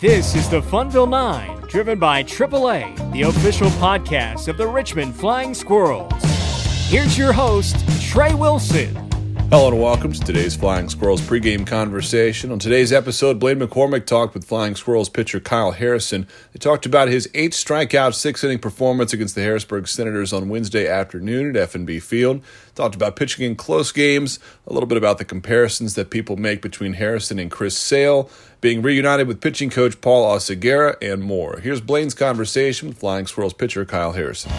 This is the Funville Nine, driven by AAA, the official podcast of the Richmond Flying Squirrels. Here's your host, Trey Wilson. Hello and welcome to today's Flying Squirrels pregame conversation. On today's episode, Blaine McCormick talked with Flying Squirrels pitcher Kyle Harrison. They talked about his eight strikeout, six inning performance against the Harrisburg Senators on Wednesday afternoon at FNB Field. Talked about pitching in close games, a little bit about the comparisons that people make between Harrison and Chris Sale, being reunited with pitching coach Paul Oseguera, and more. Here's Blaine's conversation with Flying Squirrels pitcher Kyle Harrison.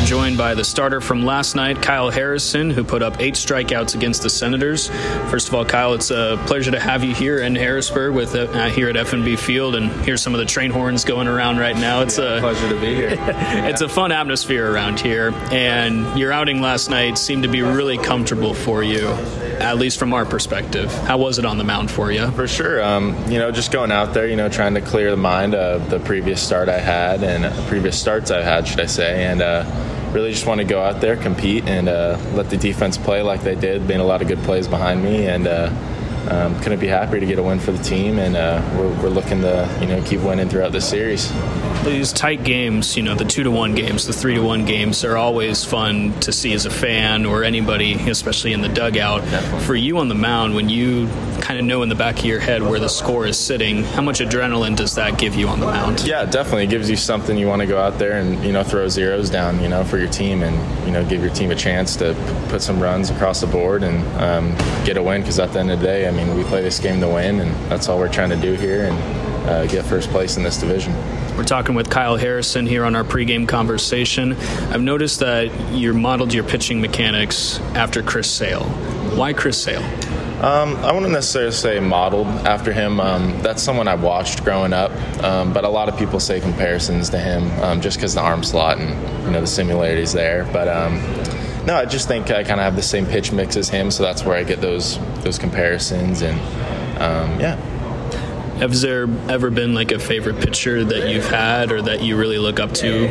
Are joined by the starter from last night, Kyle Harrison, who put up eight strikeouts against the Senators. First of all, Kyle, it's a pleasure to have you here in Harrisburg with uh, here at FNB Field, and here's some of the train horns going around right now. It's yeah, a pleasure to be here. it's a fun atmosphere around here, and your outing last night seemed to be really comfortable for you, at least from our perspective. How was it on the mound for you? For sure, um, you know, just going out there, you know, trying to clear the mind of the previous start I had and previous starts I had, should I say, and. Uh, really just want to go out there, compete, and uh, let the defense play like they did. Made a lot of good plays behind me, and uh, um, couldn't be happier to get a win for the team. And uh, we're, we're looking to you know keep winning throughout the series these tight games, you know, the two to one games, the three to one games, are always fun to see as a fan or anybody, especially in the dugout. Definitely. For you on the mound, when you kind of know in the back of your head where the score is sitting, how much adrenaline does that give you on the mound? Yeah, definitely. It gives you something you want to go out there and you know throw zeros down, you know, for your team and you know give your team a chance to put some runs across the board and um, get a win. Because at the end of the day, I mean, we play this game to win, and that's all we're trying to do here and uh, get first place in this division. We're talking with Kyle Harrison here on our pregame conversation. I've noticed that you modeled your pitching mechanics after Chris Sale. Why Chris Sale? Um, I wouldn't necessarily say modeled after him. Um, that's someone I watched growing up, um, but a lot of people say comparisons to him um, just because the arm slot and you know the similarities there. But um, no, I just think I kind of have the same pitch mix as him, so that's where I get those those comparisons and um, yeah. Has there ever been like a favorite pitcher that you've had or that you really look up to?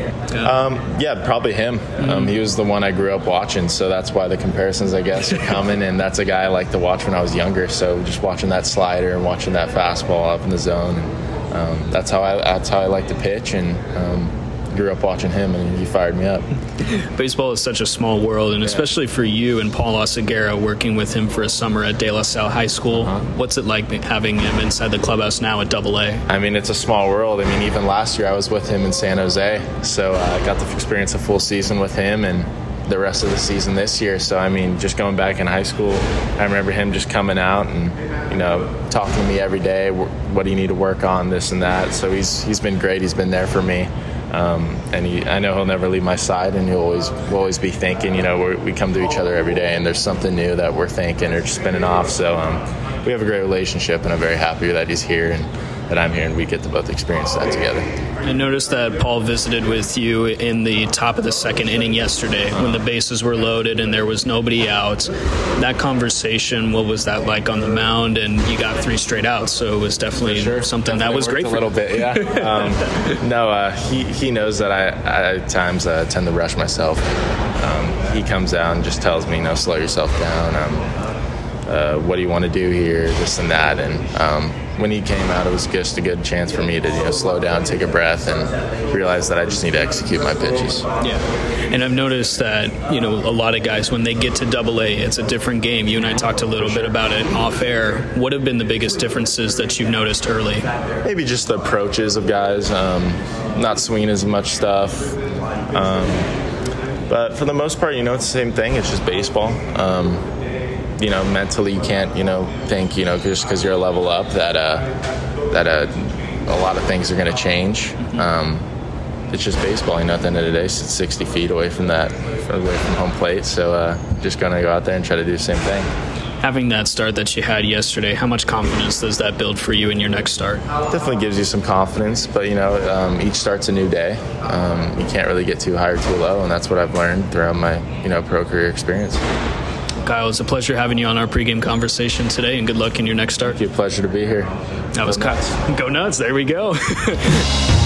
Um, yeah, probably him. Mm-hmm. Um, he was the one I grew up watching, so that's why the comparisons, I guess, are coming. and that's a guy I like to watch when I was younger. So just watching that slider and watching that fastball up in the zone, and, um, that's how I that's how I like to pitch. And um, grew up watching him, and he fired me up. Baseball is such a small world, and yeah. especially for you and Paul Oseguera working with him for a summer at De La Salle High School. Uh-huh. What's it like having him inside the clubhouse now at Double A? I mean, it's a small world. I mean, even last year I was with him in San Jose, so uh, I got to experience a full season with him and the rest of the season this year. So I mean, just going back in high school, I remember him just coming out and you know talking to me every day. What do you need to work on? This and that. So he's he's been great. He's been there for me. Um, and he, I know he'll never leave my side, and he'll always will always be thinking. You know, we come to each other every day, and there's something new that we're thinking or spinning off. So um, we have a great relationship, and I'm very happy that he's here and that I'm here, and we get to both experience that together. I noticed that Paul visited with you in the top of the second inning yesterday when the bases were loaded and there was nobody out. That conversation, what was that like on the mound? And you got three straight outs, so it was definitely sure. something definitely that was great a little bit. Yeah. um, no, uh, he he knows that I, I at times uh, tend to rush myself. Um, he comes out and just tells me, you know, slow yourself down. Um, uh, what do you want to do here? This and that, and um, when he came out, it was just a good chance for me to you know slow down, take a breath, and realize that I just need to execute my pitches. Yeah, and I've noticed that you know a lot of guys when they get to Double A, it's a different game. You and I talked a little bit about it off air. What have been the biggest differences that you've noticed early? Maybe just the approaches of guys, um, not swinging as much stuff. Um, but for the most part, you know, it's the same thing. It's just baseball. Um, you know, mentally you can't, you know, think, you know, just because you're a level up that uh, that uh, a lot of things are going to change. Um, it's just baseball. You know, at the end of the day, it's 60 feet away from that, away from home plate. So uh, just going to go out there and try to do the same thing. Having that start that you had yesterday, how much confidence does that build for you in your next start? Definitely gives you some confidence, but you know, um, each start's a new day. Um, you can't really get too high or too low, and that's what I've learned throughout my you know pro career experience. Kyle, it's a pleasure having you on our pregame conversation today, and good luck in your next start. Thank you. Pleasure to be here. That was Kyle. Go nuts. There we go.